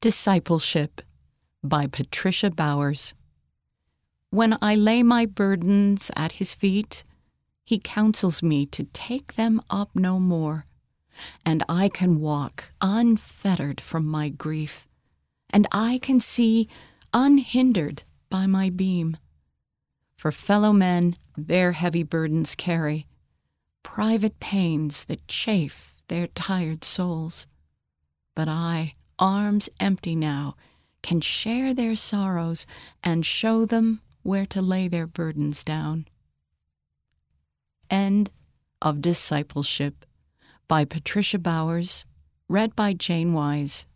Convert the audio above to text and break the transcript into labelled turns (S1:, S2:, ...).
S1: Discipleship by Patricia Bowers. When I lay my burdens at his feet, he counsels me to take them up no more, and I can walk unfettered from my grief, and I can see unhindered by my beam. For fellow men their heavy burdens carry, private pains that chafe their tired souls. But I, arms empty now, can share their sorrows and show them where to lay their burdens down. End of Discipleship by Patricia Bowers, read by Jane Wise.